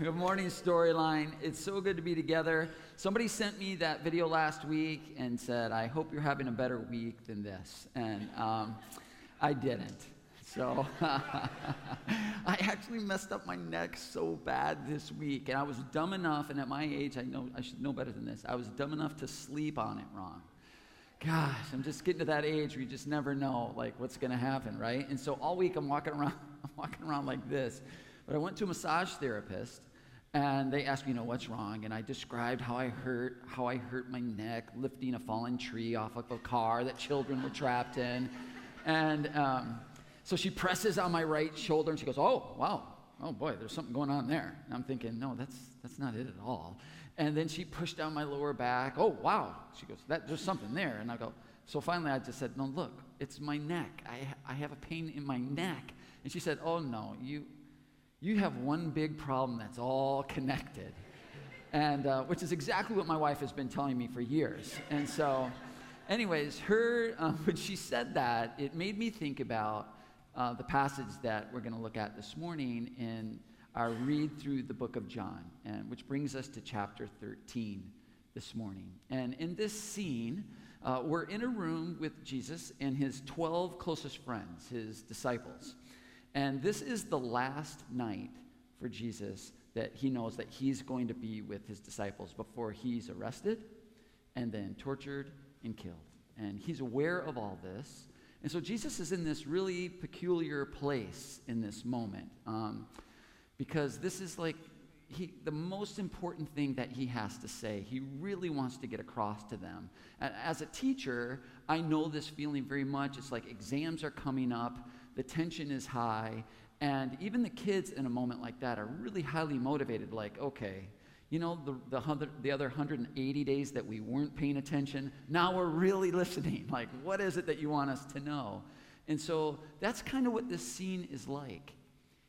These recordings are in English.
Good morning, Storyline. It's so good to be together. Somebody sent me that video last week and said, I hope you're having a better week than this. And um, I didn't. So I actually messed up my neck so bad this week. And I was dumb enough, and at my age, I know I should know better than this. I was dumb enough to sleep on it wrong. Gosh, I'm just getting to that age where you just never know like what's gonna happen, right? And so all week I'm walking around, I'm walking around like this. But I went to a massage therapist and they asked me, you know, what's wrong? And I described how I hurt, how I hurt my neck lifting a fallen tree off of a car that children were trapped in. And um, so she presses on my right shoulder and she goes, oh, wow, oh boy, there's something going on there. And I'm thinking, no, that's, that's not it at all. And then she pushed down my lower back. Oh, wow. She goes, that, there's something there. And I go, so finally I just said, no, look, it's my neck. I, I have a pain in my neck. And she said, oh, no, you, you have one big problem that's all connected. And uh, which is exactly what my wife has been telling me for years. And so, anyways, her, uh, when she said that, it made me think about uh, the passage that we're going to look at this morning in our read through the book of John, and which brings us to chapter 13 this morning. And in this scene, uh, we're in a room with Jesus and his 12 closest friends, his disciples. And this is the last night for Jesus that he knows that he's going to be with his disciples before he's arrested and then tortured and killed. And he's aware of all this. And so Jesus is in this really peculiar place in this moment um, because this is like he, the most important thing that he has to say. He really wants to get across to them. As a teacher, I know this feeling very much. It's like exams are coming up the tension is high, and even the kids in a moment like that are really highly motivated, like, okay, you know, the, the, hundred, the other 180 days that we weren't paying attention, now we're really listening. Like, what is it that you want us to know? And so that's kind of what this scene is like.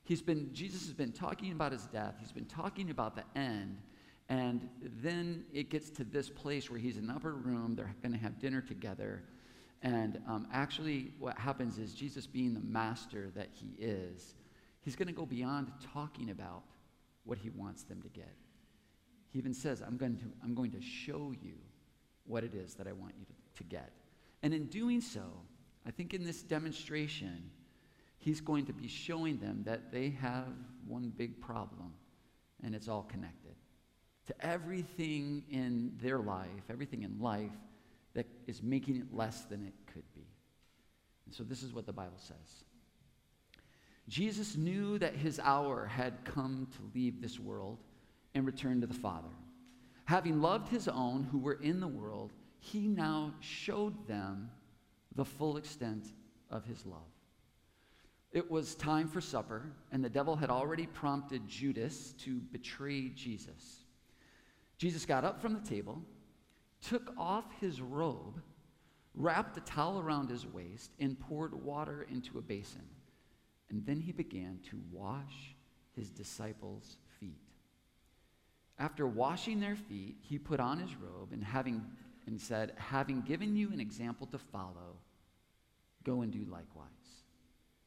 He's been, Jesus has been talking about his death, he's been talking about the end, and then it gets to this place where he's in an upper room, they're going to have dinner together. And um, actually, what happens is Jesus, being the master that he is, he's going to go beyond talking about what he wants them to get. He even says, I'm going to, I'm going to show you what it is that I want you to, to get. And in doing so, I think in this demonstration, he's going to be showing them that they have one big problem, and it's all connected to everything in their life, everything in life that is making it less than it could be. And so this is what the Bible says. Jesus knew that his hour had come to leave this world and return to the Father. Having loved his own who were in the world, he now showed them the full extent of his love. It was time for supper, and the devil had already prompted Judas to betray Jesus. Jesus got up from the table took off his robe, wrapped a towel around his waist, and poured water into a basin. And then he began to wash his disciples' feet. After washing their feet, he put on his robe and having and said, "Having given you an example to follow, go and do likewise."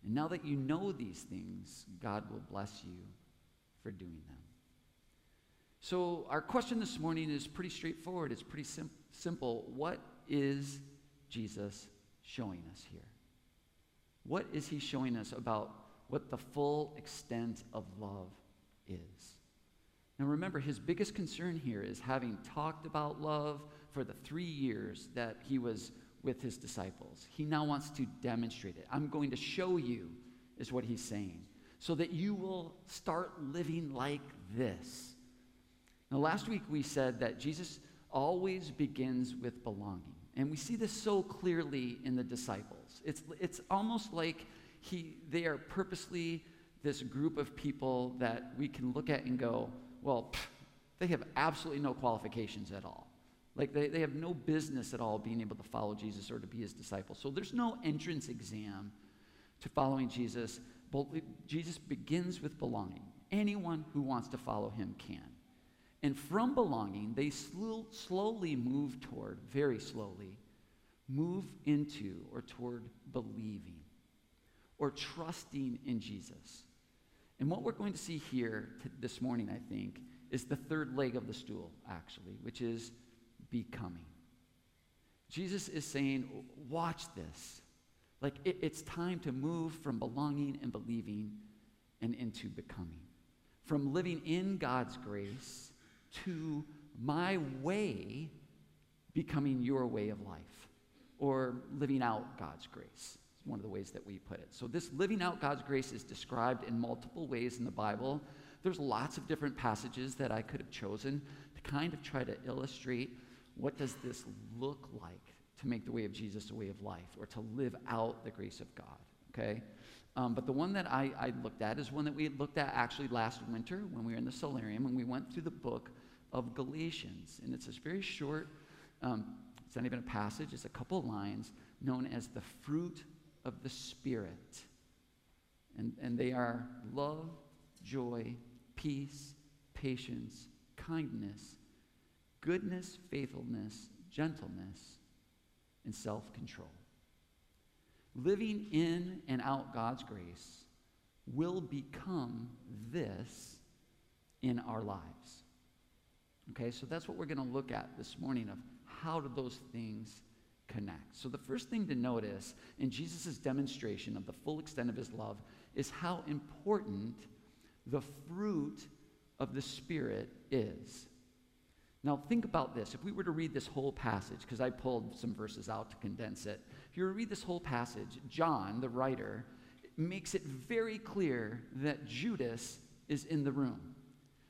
And now that you know these things, God will bless you for doing them. So, our question this morning is pretty straightforward. It's pretty sim- simple. What is Jesus showing us here? What is he showing us about what the full extent of love is? Now, remember, his biggest concern here is having talked about love for the three years that he was with his disciples. He now wants to demonstrate it. I'm going to show you, is what he's saying, so that you will start living like this. Now, last week we said that Jesus always begins with belonging. And we see this so clearly in the disciples. It's, it's almost like he, they are purposely this group of people that we can look at and go, well, pff, they have absolutely no qualifications at all. Like they, they have no business at all being able to follow Jesus or to be his disciples. So there's no entrance exam to following Jesus. Jesus begins with belonging. Anyone who wants to follow him can. And from belonging, they sl- slowly move toward, very slowly, move into or toward believing or trusting in Jesus. And what we're going to see here t- this morning, I think, is the third leg of the stool, actually, which is becoming. Jesus is saying, watch this. Like, it, it's time to move from belonging and believing and into becoming. From living in God's grace to my way becoming your way of life or living out God's grace. It's one of the ways that we put it. So, this living out God's grace is described in multiple ways in the Bible. There's lots of different passages that I could have chosen to kind of try to illustrate what does this look like to make the way of Jesus a way of life or to live out the grace of God, okay? Um, but the one that I, I, looked at is one that we looked at actually last winter when we were in the solarium and we went through the book of Galatians. And it's this very short, um, it's not even a passage, it's a couple lines known as the fruit of the Spirit. And, and they are love, joy, peace, patience, kindness, goodness, faithfulness, gentleness, and self control. Living in and out God's grace will become this in our lives. Okay, so that's what we're going to look at this morning of how do those things connect. So the first thing to notice in Jesus' demonstration of the full extent of his love is how important the fruit of the Spirit is. Now, think about this. If we were to read this whole passage, because I pulled some verses out to condense it, if you were to read this whole passage, John, the writer, makes it very clear that Judas is in the room.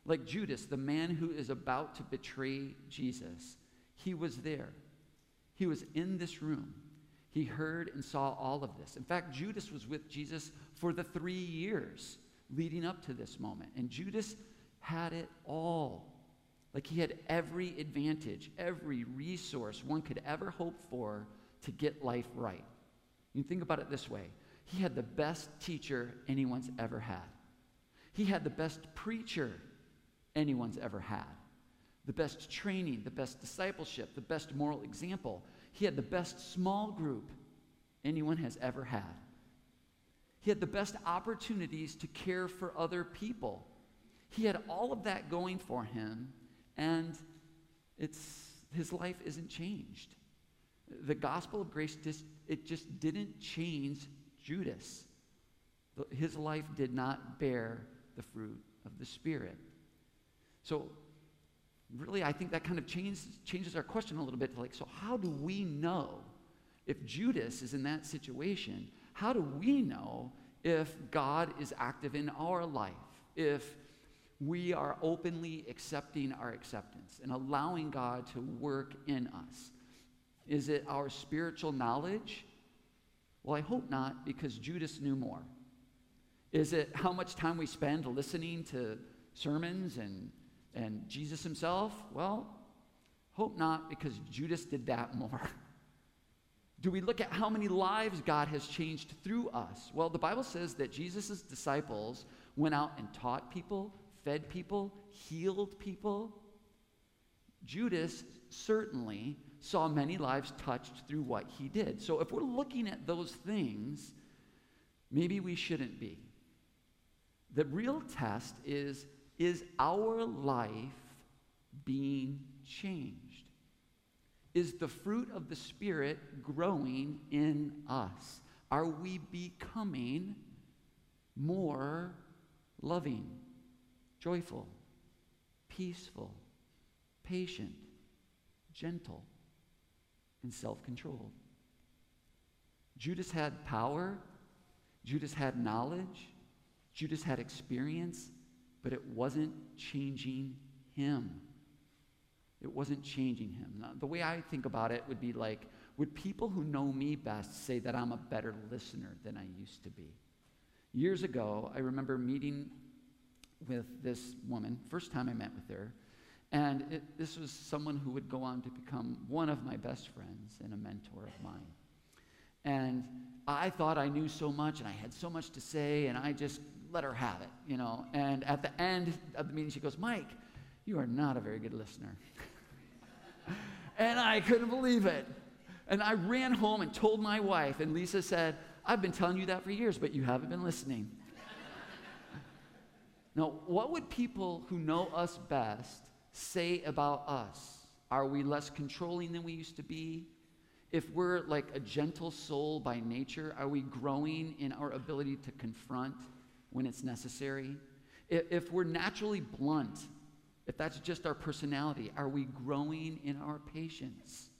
Like Judas, the man who is about to betray Jesus, he was there. He was in this room. He heard and saw all of this. In fact, Judas was with Jesus for the three years leading up to this moment. And Judas had it all. Like he had every advantage, every resource one could ever hope for to get life right. You think about it this way he had the best teacher anyone's ever had, he had the best preacher anyone's ever had, the best training, the best discipleship, the best moral example. He had the best small group anyone has ever had. He had the best opportunities to care for other people. He had all of that going for him, and it's, his life isn't changed. The gospel of grace, just, it just didn't change Judas. His life did not bear the fruit of the Spirit. So, really, I think that kind of changes, changes our question a little bit like, so how do we know if Judas is in that situation? How do we know if God is active in our life? If we are openly accepting our acceptance and allowing God to work in us? Is it our spiritual knowledge? Well, I hope not, because Judas knew more. Is it how much time we spend listening to sermons and, and Jesus himself? Well, hope not, because Judas did that more. Do we look at how many lives God has changed through us? Well, the Bible says that Jesus' disciples went out and taught people, fed people, healed people. Judas certainly saw many lives touched through what he did. So if we're looking at those things, maybe we shouldn't be. The real test is is our life being changed? Is the fruit of the Spirit growing in us? Are we becoming more loving, joyful, peaceful, patient, gentle, and self controlled? Judas had power, Judas had knowledge, Judas had experience, but it wasn't changing him. It wasn't changing him. Now, the way I think about it would be like, would people who know me best say that I'm a better listener than I used to be? Years ago, I remember meeting with this woman, first time I met with her, and it, this was someone who would go on to become one of my best friends and a mentor of mine. And I thought I knew so much and I had so much to say, and I just let her have it, you know. And at the end of the meeting, she goes, Mike, you are not a very good listener. and I couldn't believe it. And I ran home and told my wife, and Lisa said, I've been telling you that for years, but you haven't been listening. Now, what would people who know us best say about us? Are we less controlling than we used to be? If we're like a gentle soul by nature, are we growing in our ability to confront when it's necessary? If, we're naturally blunt, if that's just our personality, are we growing in our patience?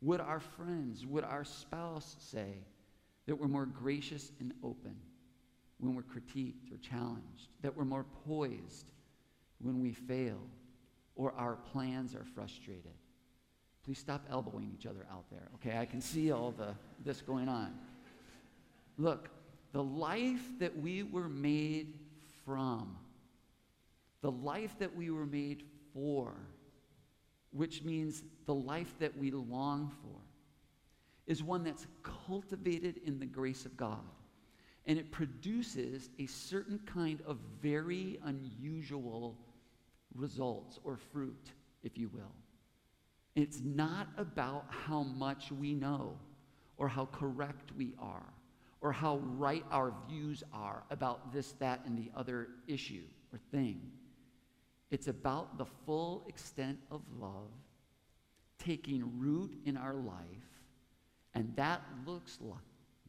Would our friends, would our spouse say that we're more gracious and open when we're critiqued or challenged, that we're more poised when we fail or our plans are frustrated? Please stop elbowing each other out there, okay? I can see all the this going on. Look, the life that we were made from, the life that we were made for, which means the life that we long for, is one that's cultivated in the grace of God. And it produces a certain kind of very unusual results or fruit, if you will. It's not about how much we know or how correct we are or how right our views are about this, that, and the other issue or thing. It's about the full extent of love taking root in our life, and that looks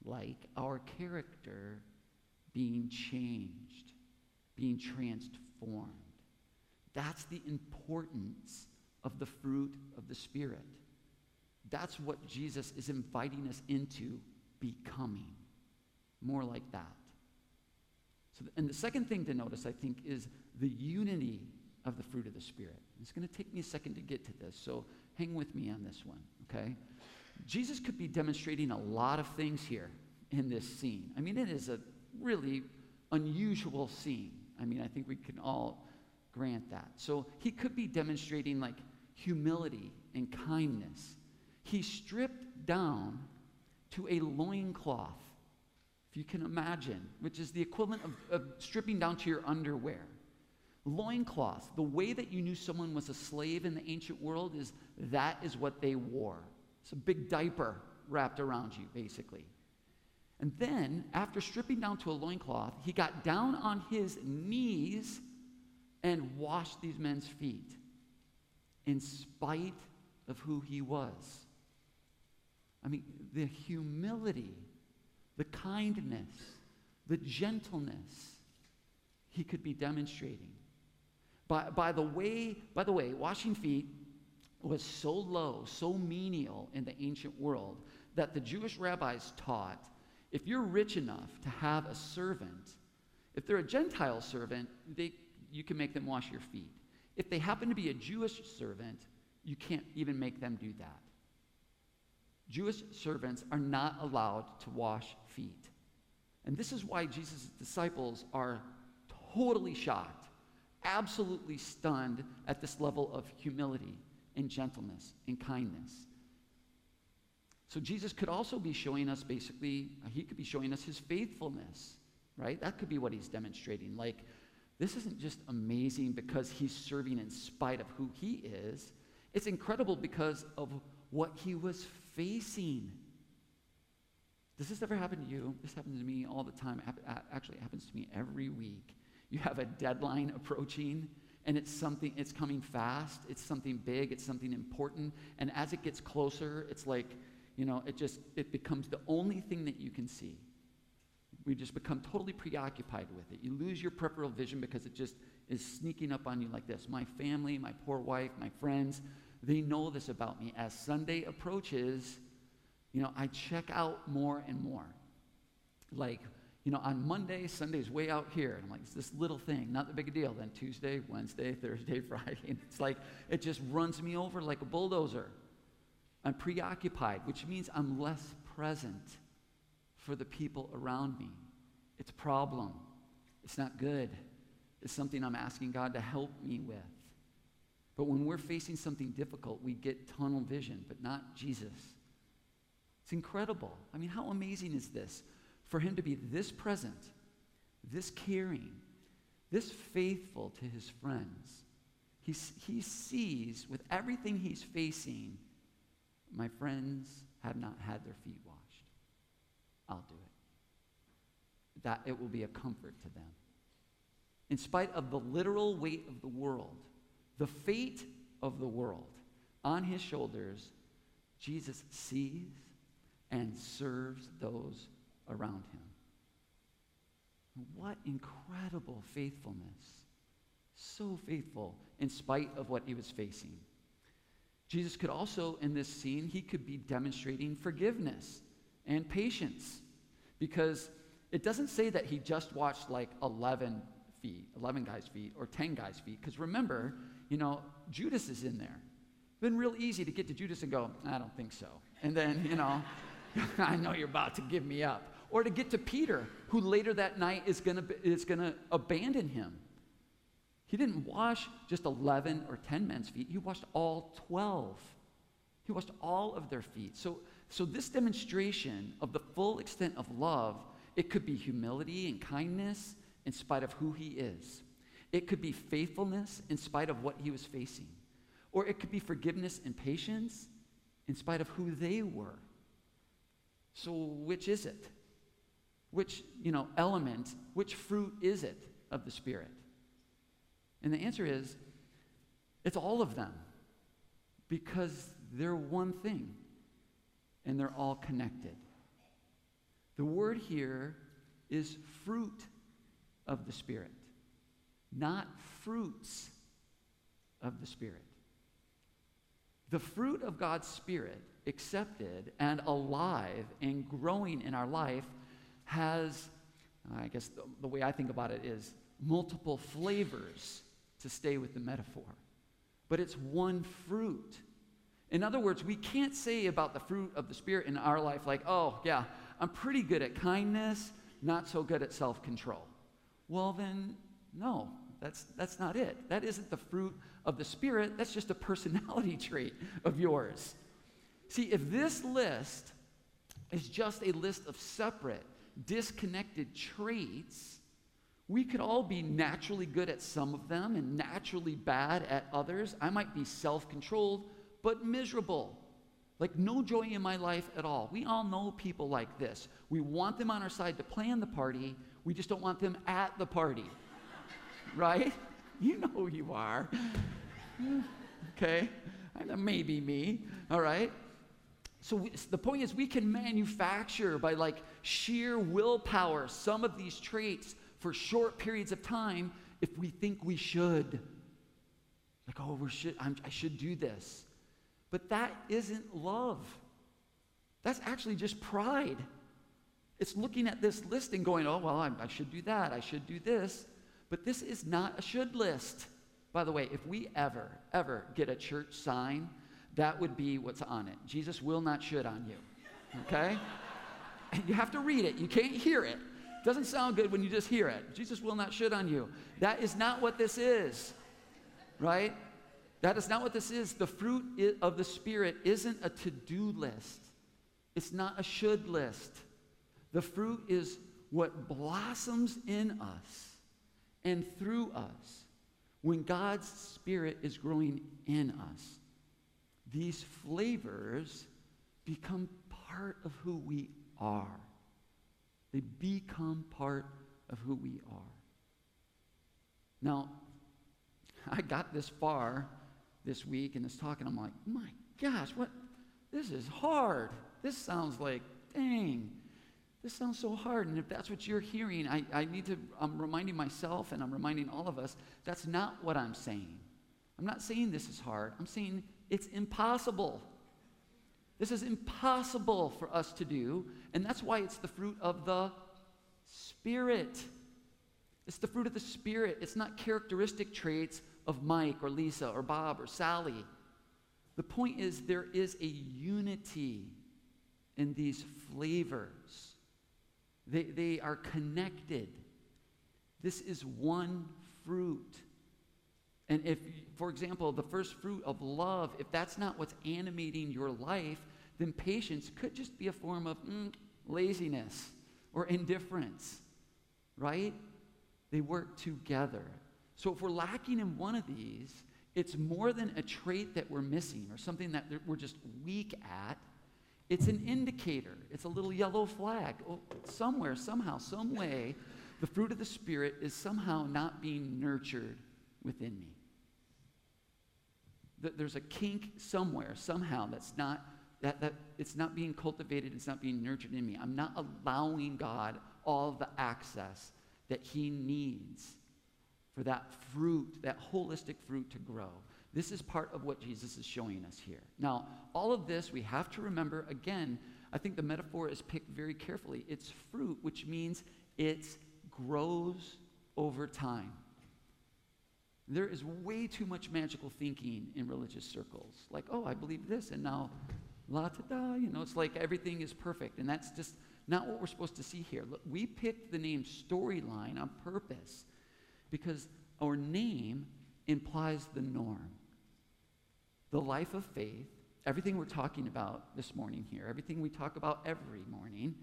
like our character being changed, being transformed. That's the importance of the fruit of the Spirit. That's what Jesus is inviting us into becoming. More like that. So, and the second thing to notice, I think, is the unity of the fruit of the Spirit. It's going to take me a second to get to this, so hang with me on this one, okay? Jesus could be demonstrating a lot of things here in this scene. I mean, it is a really unusual scene. I mean, I think we can all grant that. So he could be demonstrating like humility and kindness. He stripped down to a loincloth, if you can imagine, which is the equivalent of, of stripping down to your underwear. Loincloth, the way that you knew someone was a slave in the ancient world is that is what they wore. It's a big diaper wrapped around you, basically. And then, after stripping down to a loincloth, he got down on his knees and washed these men's feet in spite of who he was. I mean, the humility, the kindness, the gentleness he could be demonstrating. By, by, the way, by the way, washing feet was so low, so menial in the ancient world that the Jewish rabbis taught if you're rich enough to have a servant, if they're a Gentile servant, they, you can make them wash your feet. If they happen to be a Jewish servant, you can't even make them do that. Jewish servants are not allowed to wash feet. And this is why Jesus' disciples are totally shocked, absolutely stunned at this level of humility and gentleness and kindness. So Jesus could also be showing us basically, he could be showing us his faithfulness, right? That could be what he's demonstrating. Like, this isn't just amazing because he's serving in spite of who he is. It's incredible because of what he was facing. Does this ever happen to you? This happens to me all the time. Uh, actually, it happens to me every week. You have a deadline approaching, and it's something, it's coming fast, it's something big, it's something important. And as it gets closer, it's like, you know, it just, it becomes the only thing that you can see we just become totally preoccupied with it. You lose your peripheral vision because it just is sneaking up on you like this. My family, my poor wife, my friends, they know this about me. As Sunday approaches, you know, I check out more and more. Like, you know, on Monday, Sunday's way out here. And I'm like, it's this little thing, not the big deal. Then Tuesday, Wednesday, Thursday, Friday. And it's like, it just runs me over like a bulldozer. I'm preoccupied, which means I'm less present for the people around me. It's a problem. It's not good. It's something I'm asking God to help me with. But when we're facing something difficult, we get tunnel vision, but not Jesus. It's incredible. I mean, how amazing is this? For him to be this present, this caring, this faithful to his friends. He, he sees with everything he's facing, my friends have not had their feet washed. I'll do it. That it will be a comfort to them. in spite of the literal weight of the world, the fate of the world on his shoulders, Jesus sees and serves those around him. What incredible faithfulness. So faithful in spite of what he was facing. Jesus could also, in this scene, he could be demonstrating forgiveness and patience because it doesn't say that he just watched like 11 feet, 11 guys' feet, or 10 guys' feet. Because remember, you know, Judas is in there. Been real easy to get to Judas and go, I don't think so. And then, you know, I know you're about to give me up. Or to get to Peter, who later that night is going to is going to abandon him. He didn't wash just 11 or 10 men's feet, he washed all 12. He washed all of their feet. So, so this demonstration of the full extent of love, it could be humility and kindness in spite of who he is. It could be faithfulness in spite of what he was facing. Or it could be forgiveness and patience in spite of who they were. So which is it? Which, you know, element, which fruit is it of the Spirit? And the answer is it's all of them because they're one thing and they're all connected. The word here is fruit of the Spirit, not fruits of the Spirit. The fruit of God's Spirit, accepted and alive and growing in our life, has, I guess the, the way I think about it is multiple flavors to stay with the metaphor, but it's one fruit. In other words, we can't say about the fruit of the Spirit in our life, like, oh, yeah, I'm pretty good at kindness, not so good at self control. Well, then, no, that's, that's not it. That isn't the fruit of the Spirit, that's just a personality trait of yours. See, if this list is just a list of separate, disconnected traits, we could all be naturally good at some of them and naturally bad at others. I might be self controlled, but miserable. Like, no joy in my life at all. We all know people like this. We want them on our side to plan the party, we just don't want them at the party. Right? You know who you are. okay? That may be me, all right? So we, the point is, we can manufacture by like sheer willpower some of these traits for short periods of time if we think we should. Like, oh, we should, I'm, I should do this. But that isn't love. That's actually just pride. It's looking at this list and going, oh, well, I, I should do that, I should do this. But this is not a should list. By the way, if we ever, ever get a church sign, that would be what's on it. Jesus will not should on you. Okay? and you have to read it. You can't hear it. it. Doesn't sound good when you just hear it. Jesus will not should on you. That is not what this is. Right? That is not what this is. The fruit of the Spirit isn't a to do list, it's not a should list. The fruit is what blossoms in us and through us when God's Spirit is growing in us. These flavors become part of who we are. They become part of who we are. Now, I got this far this week in this talk, and I'm like, my gosh, what? This is hard. This sounds like, dang, this sounds so hard. And if that's what you're hearing, I, I need to, I'm reminding myself and I'm reminding all of us, that's not what I'm saying. I'm not saying this is hard. I'm saying it's impossible. This is impossible for us to do. And that's why it's the fruit of the Spirit. It's the fruit of the Spirit. It's not characteristic traits of Mike or Lisa or Bob or Sally. The point is, there is a unity in these flavors, they, they are connected. This is one fruit. And if, for example, the first fruit of love, if that's not what's animating your life, then patience could just be a form of mm, laziness or indifference, right? They work together. So if we're lacking in one of these, it's more than a trait that we're missing or something that we're just weak at. It's an indicator. It's a little yellow flag. Oh, somewhere, somehow, some way, the fruit of the Spirit is somehow not being nurtured within me. There's a kink somewhere, somehow, that's not, that, that it's not being cultivated, it's not being nurtured in me. I'm not allowing God all the access that He needs for that fruit, that holistic fruit to grow. This is part of what Jesus is showing us here. Now, all of this we have to remember again. I think the metaphor is picked very carefully. It's fruit, which means it grows over time. There is way too much magical thinking in religious circles. Like, oh, I believe this, and now la ta da, you know, it's like everything is perfect. And that's just not what we're supposed to see here. Look, we picked the name storyline on purpose because our name implies the norm. The life of faith, everything we're talking about this morning here, everything we talk about every morning,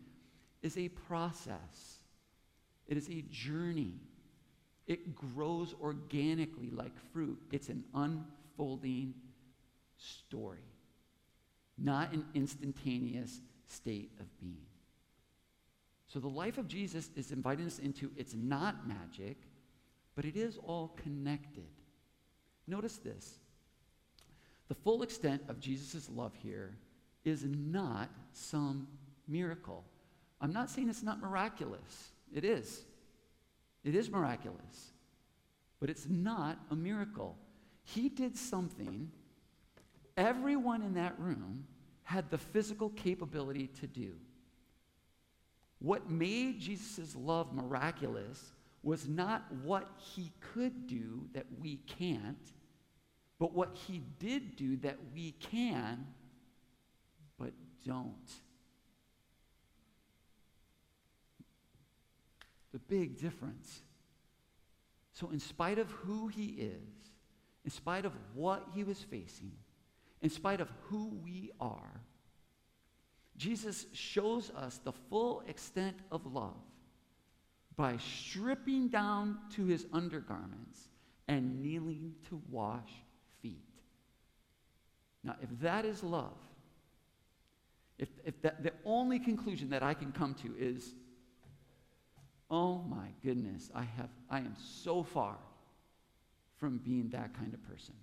is a process, it is a journey. It grows organically like fruit. It's an unfolding story, not an instantaneous state of being. So the life of Jesus is inviting us into it's not magic, but it is all connected. Notice this. The full extent of Jesus' love here is not some miracle. I'm not saying it's not miraculous. It is. It is miraculous. But it's not a miracle. He did something everyone in that room had the physical capability to do. What made Jesus' love miraculous was not what he could do that we can't, but what he did do that we can, but don't. The big difference. So, in spite of who he is, in spite of what he was facing, in spite of who we are, Jesus shows us the full extent of love by stripping down to his undergarments and kneeling to wash. Now, if that is love, if, if that, the only conclusion that I can come to is, oh my goodness, I, have, I am so far from being that kind of person.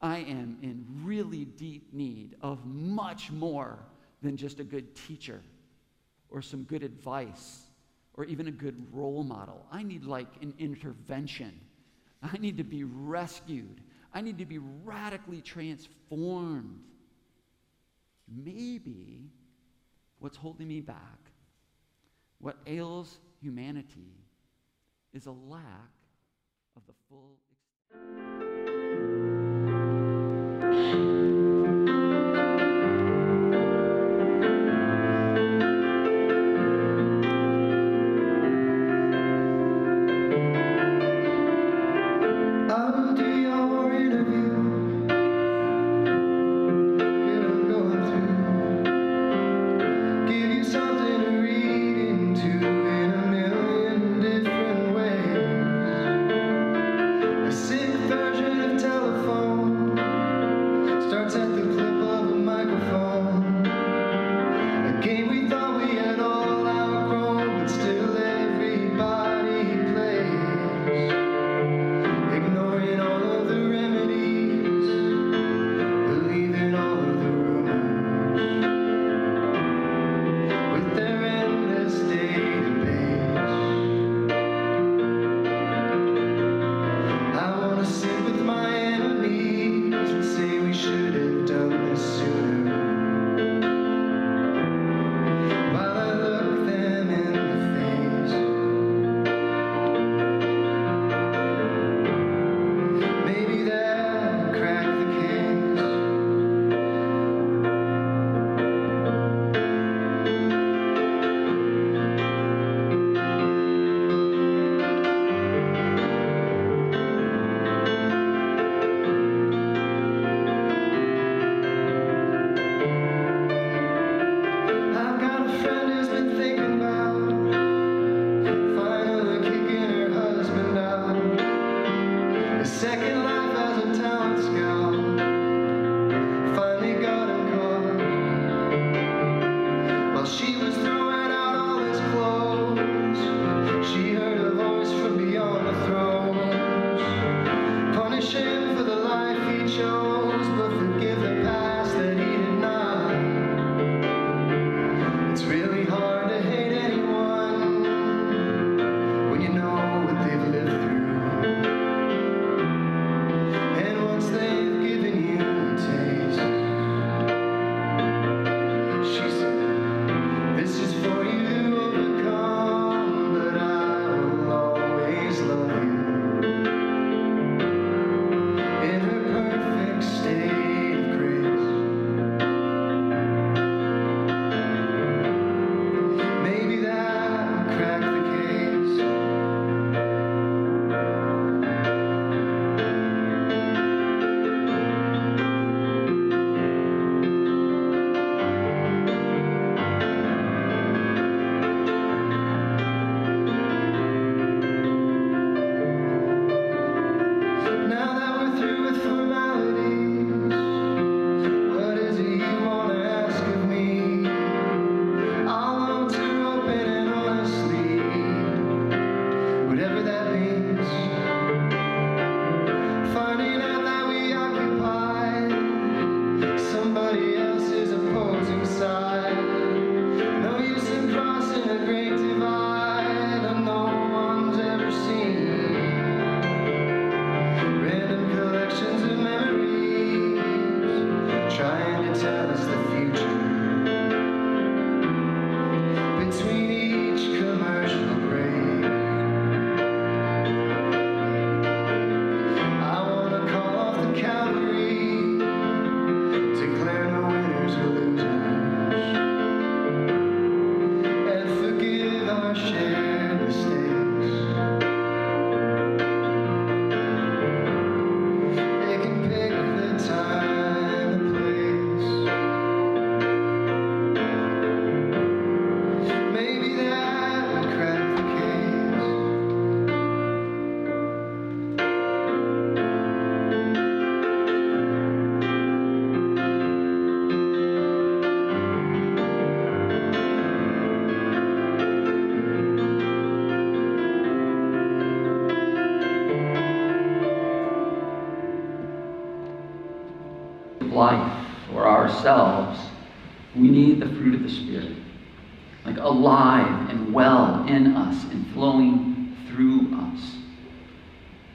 I am in really deep need of much more than just a good teacher or some good advice or even a good role model. I need like an intervention. I need to be rescued. I need to be radically transformed. Maybe what's holding me back, what ails humanity, is a lack of the full she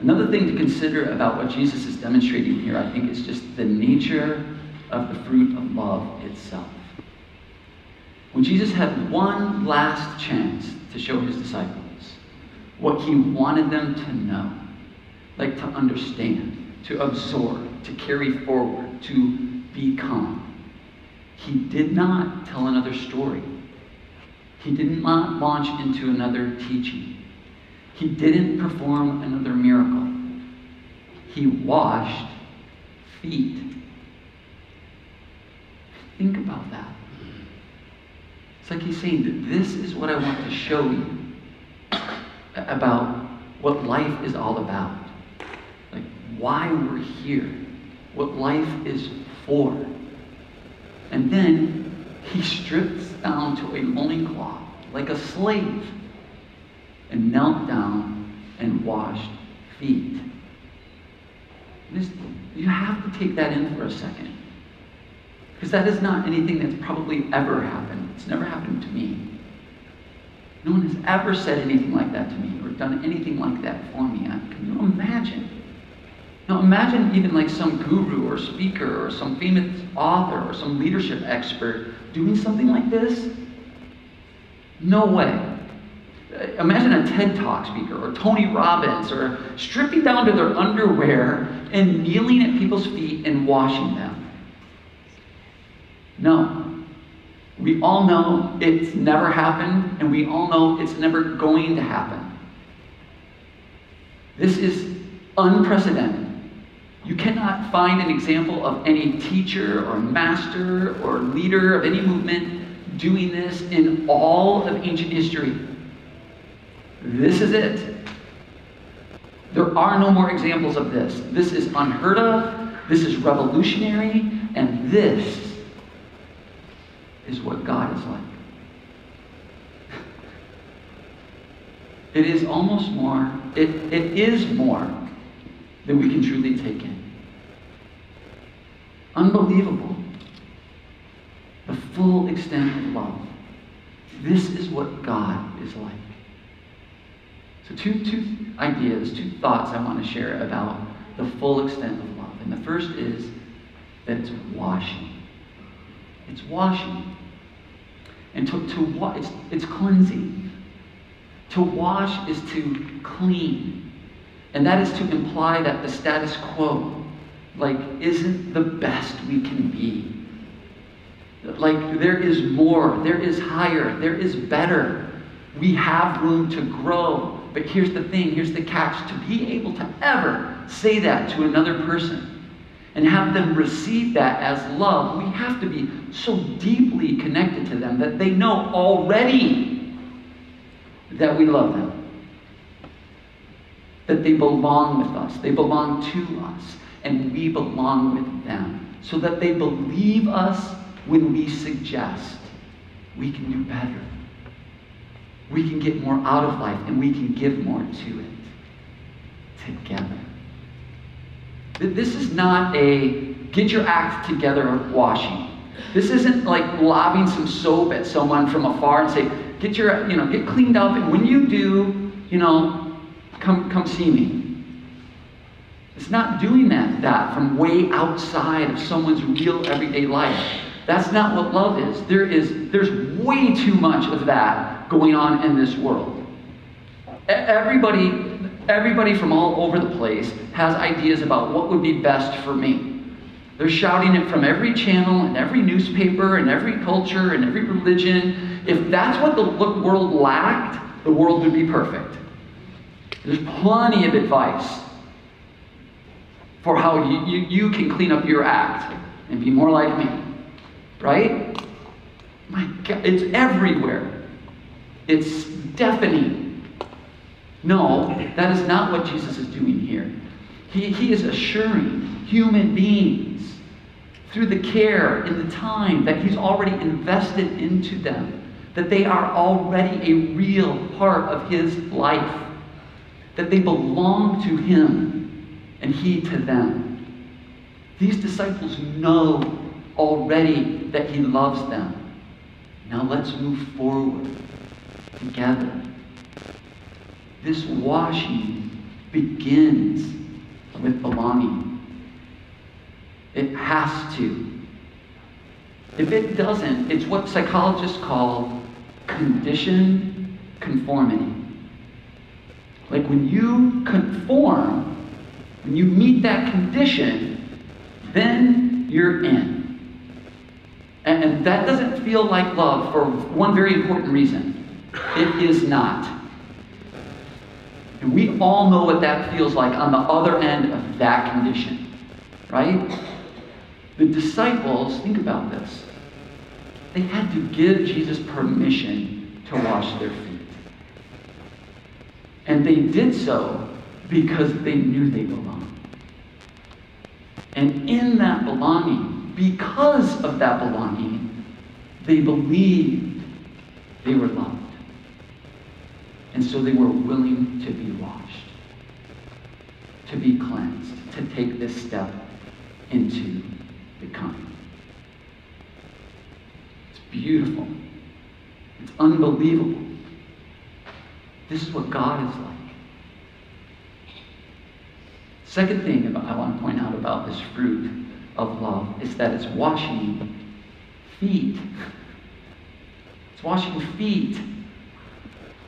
Another thing to consider about what Jesus is demonstrating here, I think, is just the nature of the fruit of love itself. When Jesus had one last chance to show his disciples what he wanted them to know, like to understand, to absorb, to carry forward, to become, he did not tell another story. He did not launch into another teaching. He didn't perform another miracle. He washed feet. Think about that. It's like he's saying that this is what I want to show you about what life is all about. Like why we're here, what life is for. And then he strips down to a loincloth like a slave and knelt down and washed feet. You have to take that in for a second. Because that is not anything that's probably ever happened. It's never happened to me. No one has ever said anything like that to me or done anything like that for me. Can you imagine? Now imagine even like some guru or speaker or some famous author or some leadership expert doing something like this. No way. Imagine a TED Talk speaker or Tony Robbins or stripping down to their underwear and kneeling at people's feet and washing them. No. We all know it's never happened, and we all know it's never going to happen. This is unprecedented. You cannot find an example of any teacher or master or leader of any movement doing this in all of ancient history. This is it. There are no more examples of this. This is unheard of, this is revolutionary, and this is what God is like. It is almost more, it, it is more than we can truly take in. Unbelievable. The full extent of love. This is what God is like. So, two, two ideas, two thoughts I want to share about the full extent of love. And the first is that it's washing. It's washing. And to, to it's, it's cleansing. To wash is to clean. And that is to imply that the status quo, like, isn't the best we can be. Like, there is more, there is higher, there is better. We have room to grow. But here's the thing here's the catch. To be able to ever say that to another person and have them receive that as love, we have to be so deeply connected to them that they know already that we love them. That they belong with us, they belong to us, and we belong with them, so that they believe us when we suggest we can do better. We can get more out of life, and we can give more to it together. This is not a get your act together washing. This isn't like lobbing some soap at someone from afar and say, get your, you know, get cleaned up, and when you do, you know, come, come see me. It's not doing that, that from way outside of someone's real everyday life. That's not what love is. There is there's way too much of that going on in this world. Everybody, everybody from all over the place has ideas about what would be best for me. They're shouting it from every channel and every newspaper and every culture and every religion. If that's what the world lacked, the world would be perfect. There's plenty of advice for how you, you, you can clean up your act and be more like me. Right? My God, it's everywhere. It's deafening. No, that is not what Jesus is doing here. He, he is assuring human beings through the care and the time that He's already invested into them that they are already a real part of His life that they belong to Him and He to them. These disciples know already that he loves them. Now let's move forward together. This washing begins with belonging. It has to. If it doesn't, it's what psychologists call conditioned conformity. Like when you conform, when you meet that condition, then you're in. And that doesn't feel like love for one very important reason it is not. And we all know what that feels like on the other end of that condition, right? The disciples, think about this, they had to give Jesus permission to wash their feet. And they did so because they knew they belonged. And in that belonging, because of that belonging, they believed they were loved. And so they were willing to be washed, to be cleansed, to take this step into becoming. It's beautiful. It's unbelievable. This is what God is like. Second thing about, I want to point out about this fruit of love is that it's washing feet. It's washing feet.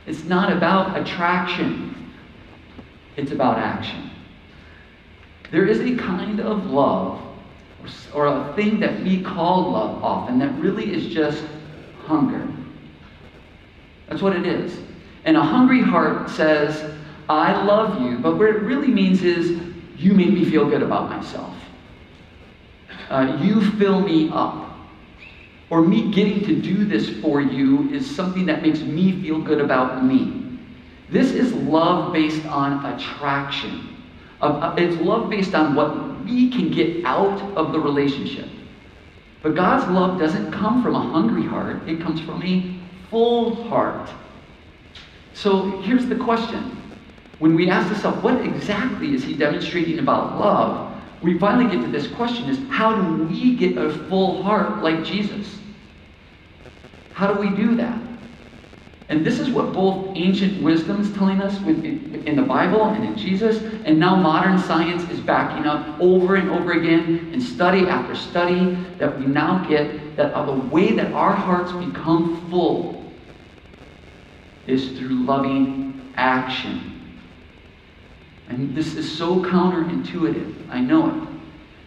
It's not about attraction, it's about action. There is a kind of love, or a thing that we call love often, that really is just hunger. That's what it is. And a hungry heart says, I love you, but what it really means is, you make me feel good about myself uh, you fill me up. Or me getting to do this for you is something that makes me feel good about me. This is love based on attraction. Uh, it's love based on what we can get out of the relationship. But God's love doesn't come from a hungry heart, it comes from a full heart. So here's the question. When we ask ourselves, what exactly is he demonstrating about love? We finally get to this question is how do we get a full heart like Jesus? How do we do that? And this is what both ancient wisdom is telling us in the Bible and in Jesus, and now modern science is backing up over and over again in study after study that we now get that the way that our hearts become full is through loving action. And this is so counterintuitive. I know it.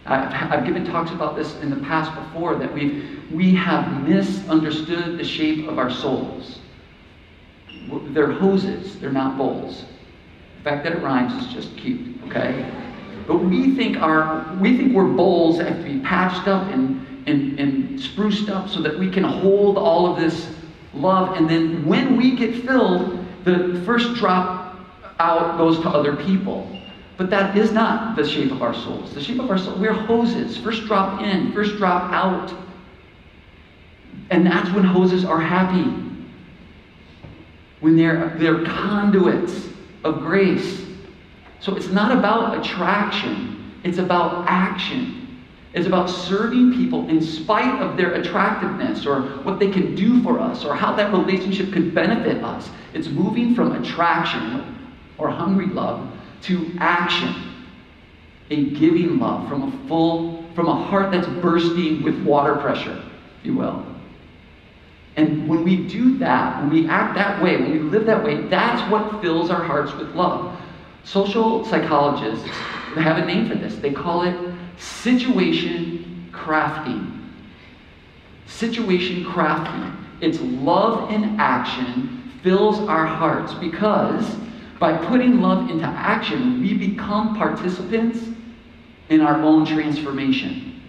I've, I've given talks about this in the past before that we we have misunderstood the shape of our souls. They're hoses, they're not bowls. The fact that it rhymes is just cute, okay? But we think our we think we're bowls that have to be patched up and, and, and spruced up so that we can hold all of this love. And then when we get filled, the first drop out goes to other people. But that is not the shape of our souls. The shape of our soul, we're hoses. First drop in, first drop out. And that's when hoses are happy. When they're, they're conduits of grace. So it's not about attraction, it's about action. It's about serving people in spite of their attractiveness or what they can do for us or how that relationship could benefit us. It's moving from attraction or hungry love to action. A giving love from a full, from a heart that's bursting with water pressure, if you will. And when we do that, when we act that way, when we live that way, that's what fills our hearts with love. Social psychologists have a name for this. They call it situation crafting. Situation crafting. It's love in action fills our hearts because by putting love into action, we become participants in our own transformation.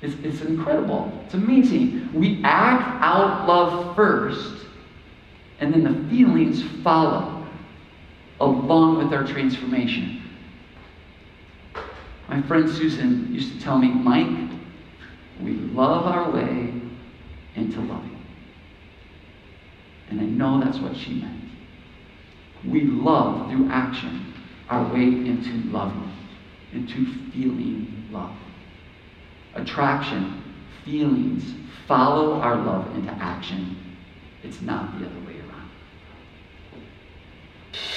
It's, it's incredible. It's amazing. We act out love first, and then the feelings follow along with our transformation. My friend Susan used to tell me, Mike, we love our way into loving. And I know that's what she meant we love through action our way into loving. into feeling love. Attraction, feelings, follow our love into action. It's not the other way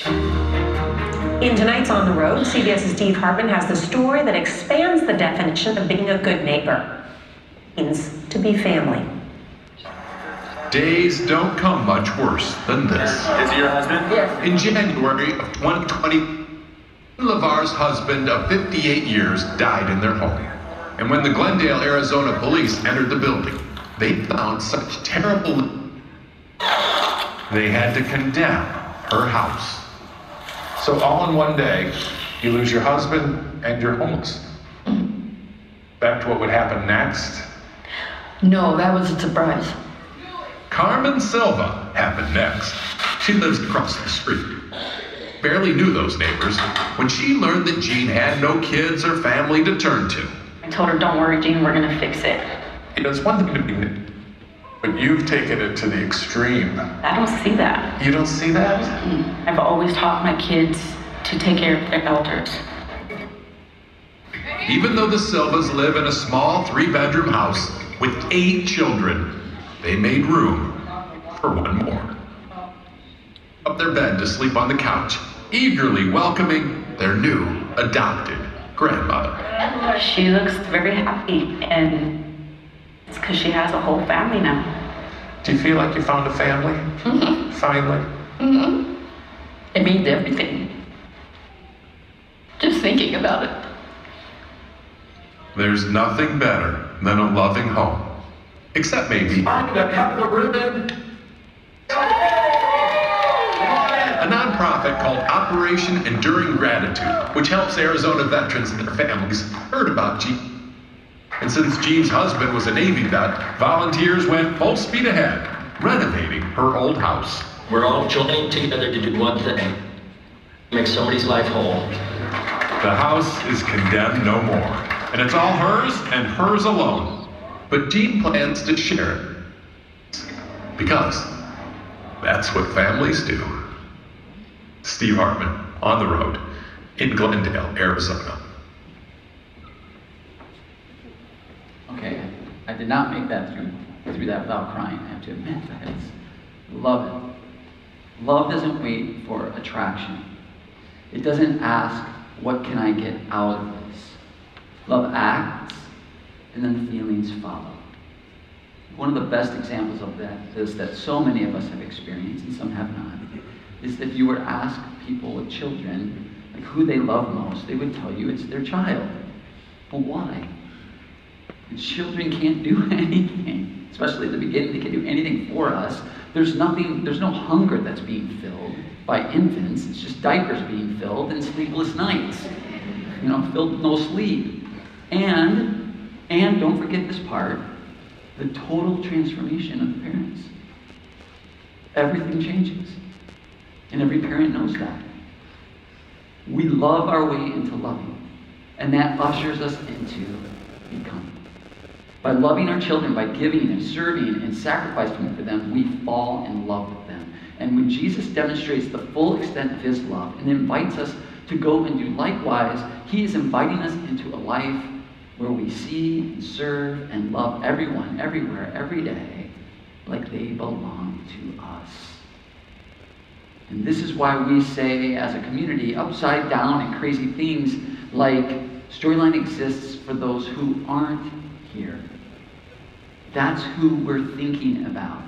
around. In tonight's On the Road, CBS's Steve Hartman has the story that expands the definition of being a good neighbor. It means to be family. Days don't come much worse than this. Is he your husband? Yes. In January of 2020, LeVar's husband of 58 years died in their home. And when the Glendale, Arizona police entered the building, they found such terrible. They had to condemn her house. So, all in one day, you lose your husband and you're homeless. Back to what would happen next? No, that was a surprise. Carmen Silva happened next. She lives across the street. Barely knew those neighbors when she learned that Jean had no kids or family to turn to. I told her, don't worry, Jean, we're going to fix it. You know, it's one thing to be, but you've taken it to the extreme. I don't see that. You don't see that? Mm-hmm. I've always taught my kids to take care of their elders. Even though the Silvas live in a small three bedroom house with eight children, they made room for one more. Up their bed to sleep on the couch, eagerly welcoming their new adopted grandmother. She looks very happy, and it's because she has a whole family now. Do you feel like you found a family? Mm-hmm. Finally? Mm-hmm. It means everything. Just thinking about it. There's nothing better than a loving home. Except maybe. A nonprofit called Operation Enduring Gratitude, which helps Arizona veterans and their families, heard about Jean. And since Jean's husband was a Navy vet, volunteers went full speed ahead, renovating her old house. We're all joining together to do one thing make somebody's life whole. The house is condemned no more, and it's all hers and hers alone. But Jean plans to share it. Because that's what families do. Steve Hartman, on the road, in Glendale, Arizona. Okay, I did not make that through, through that without crying, I have to admit. That is, love it. Love doesn't wait for attraction. It doesn't ask, what can I get out of this? Love acts, and then feelings follow. One of the best examples of that is that so many of us have experienced, and some have not, is that if you were to ask people with children like who they love most, they would tell you it's their child. But why? Children can't do anything, especially at the beginning. They can't do anything for us. There's nothing, there's no hunger that's being filled by infants. It's just diapers being filled and sleepless nights. You know, filled with no sleep. And, and don't forget this part, the total transformation of the parents. Everything changes. And every parent knows that. We love our way into loving. And that ushers us into becoming. By loving our children, by giving and serving and sacrificing for them, we fall in love with them. And when Jesus demonstrates the full extent of his love and invites us to go and do likewise, he is inviting us into a life where we see and serve and love everyone, everywhere, every day, like they belong to us. And this is why we say, as a community, upside down and crazy things like Storyline exists for those who aren't here. That's who we're thinking about.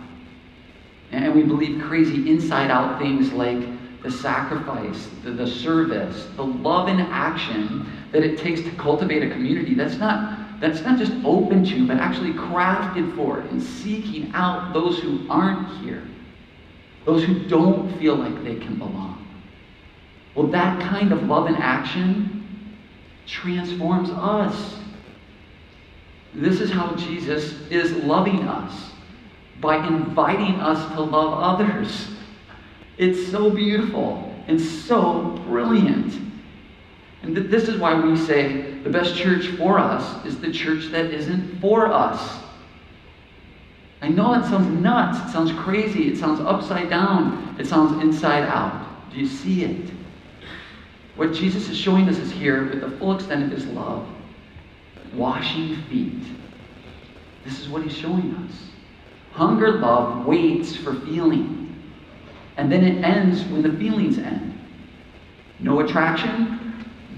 And we believe crazy inside out things like the sacrifice, the, the service, the love and action that it takes to cultivate a community that's not, that's not just open to, but actually crafted for and seeking out those who aren't here, those who don't feel like they can belong. Well, that kind of love and action transforms us. This is how Jesus is loving us by inviting us to love others. It's so beautiful and so brilliant. And th- this is why we say the best church for us is the church that isn't for us. I know it sounds nuts, it sounds crazy, it sounds upside down, it sounds inside out. Do you see it? What Jesus is showing us is here with the full extent of his love washing feet. This is what he's showing us. Hunger love waits for feeling, and then it ends when the feelings end. No attraction,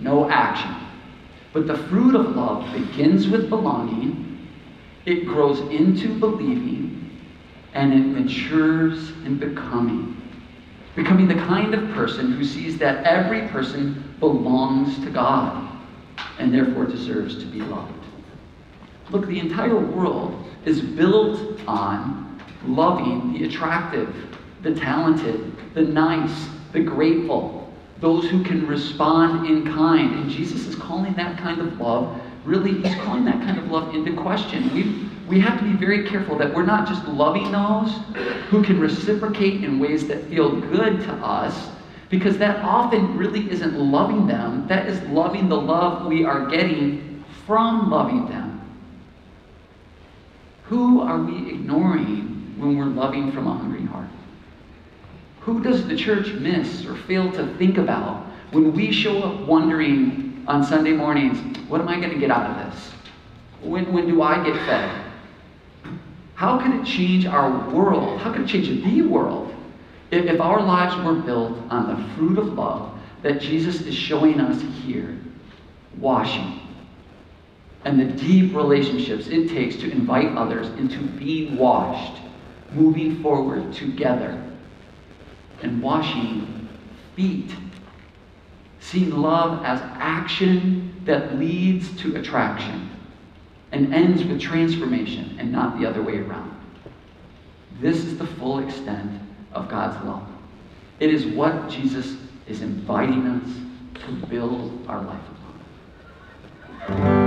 no action. But the fruit of love begins with belonging, it grows into believing, and it matures in becoming. Becoming the kind of person who sees that every person belongs to God and therefore deserves to be loved. Look, the entire world is built on loving the attractive, the talented, the nice, the grateful, those who can respond in kind. And Jesus is calling that kind of love, really, he's calling that kind of love into question. We, we have to be very careful that we're not just loving those who can reciprocate in ways that feel good to us, because that often really isn't loving them. That is loving the love we are getting from loving them. Who are we ignoring when we're loving from a hungry heart? Who does the church miss or fail to think about when we show up wondering on Sunday mornings, what am I going to get out of this? When, when do I get fed? How can it change our world? How can it change the world if, if our lives were built on the fruit of love that Jesus is showing us here? Washing. And the deep relationships it takes to invite others into being washed, moving forward together, and washing feet. Seeing love as action that leads to attraction and ends with transformation and not the other way around. This is the full extent of God's love. It is what Jesus is inviting us to build our life upon.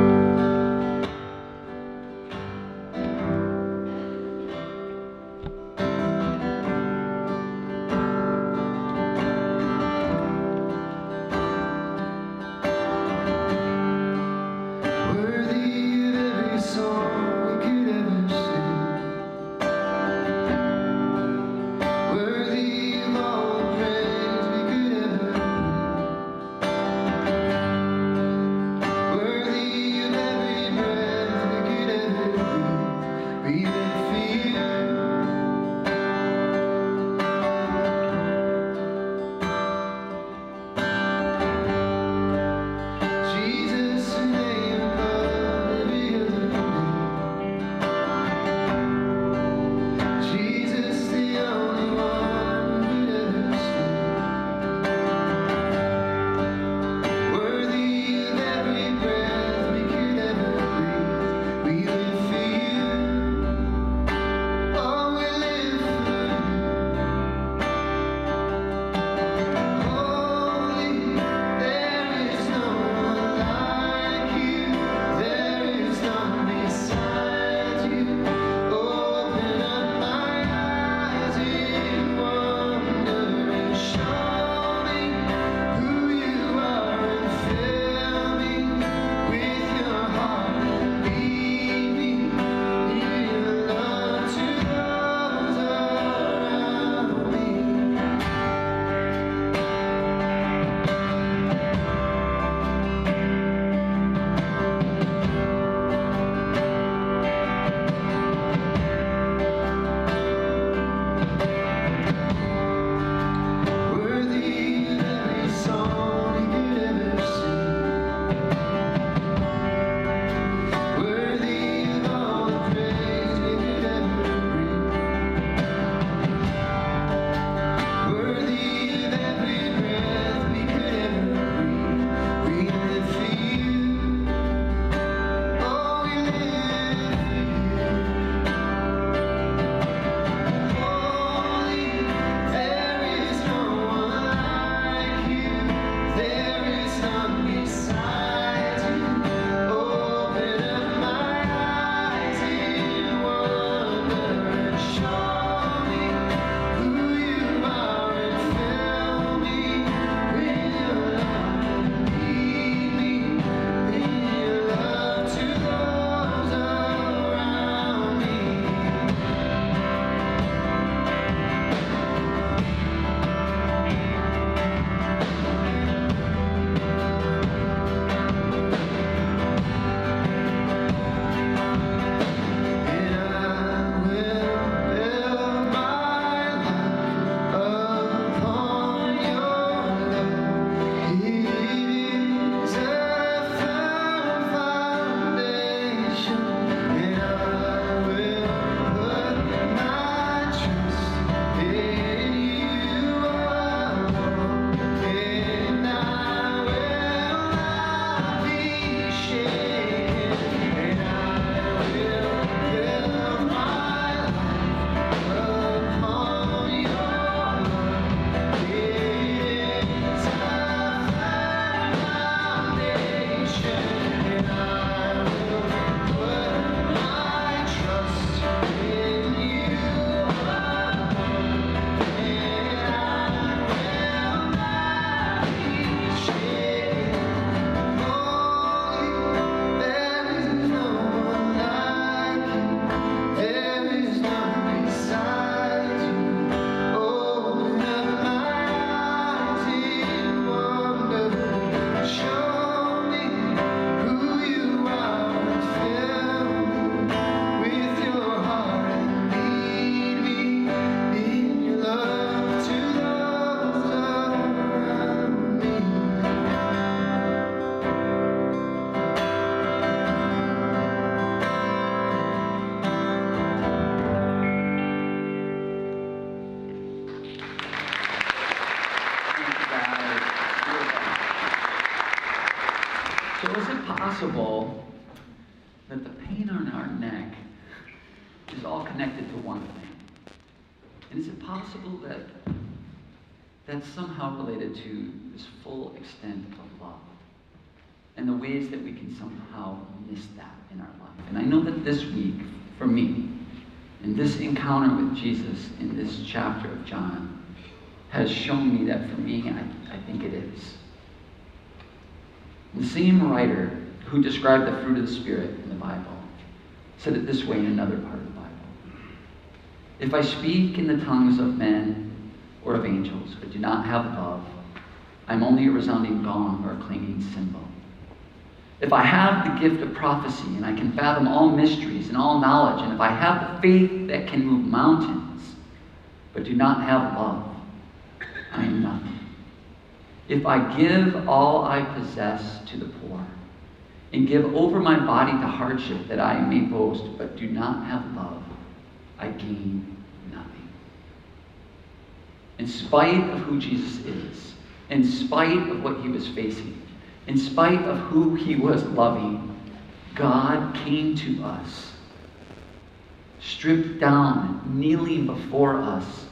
Somehow related to this full extent of love? And the ways that we can somehow miss that in our life. And I know that this week, for me, in this encounter with Jesus in this chapter of John, has shown me that for me, I, I think it is. The same writer who described the fruit of the Spirit in the Bible said it this way in another part of the Bible If I speak in the tongues of men or of angels, but do not have love, I'm only a resounding gong or a clanging cymbal. If I have the gift of prophecy and I can fathom all mysteries and all knowledge, and if I have the faith that can move mountains, but do not have love, I am nothing. If I give all I possess to the poor, and give over my body to hardship that I may boast, but do not have love, I gain. In spite of who Jesus is, in spite of what he was facing, in spite of who he was loving, God came to us, stripped down, kneeling before us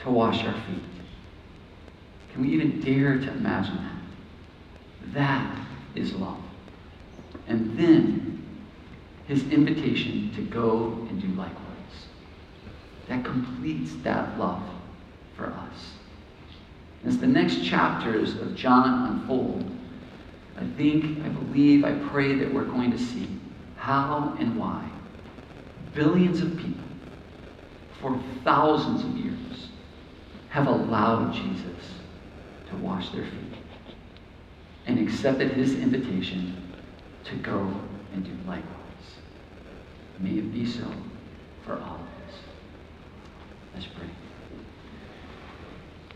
to wash our feet. Can we even dare to imagine that? That is love. And then his invitation to go and do likewise. That completes that love for us. As the next chapters of John unfold, I think, I believe, I pray that we're going to see how and why billions of people for thousands of years have allowed Jesus to wash their feet and accepted his invitation to go and do likewise. May it be so for all of us. Let's pray.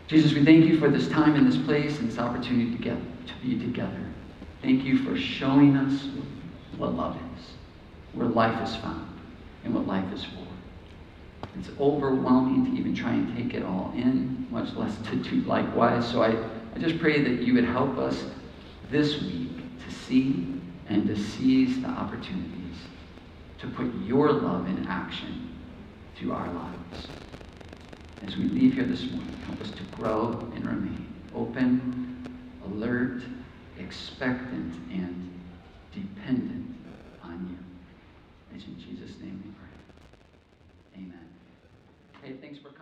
Jesus, we thank you for this time in this place and this opportunity to, get, to be together. Thank you for showing us what love is, where life is found, and what life is for. It's overwhelming to even try and take it all in, much less to do likewise. So I, I just pray that you would help us this week to see and to seize the opportunities to put your love in action through our lives. As we leave here this morning, help us to grow and remain open, alert, expectant, and dependent on you. It's in Jesus' name we pray. Amen. Hey, thanks for.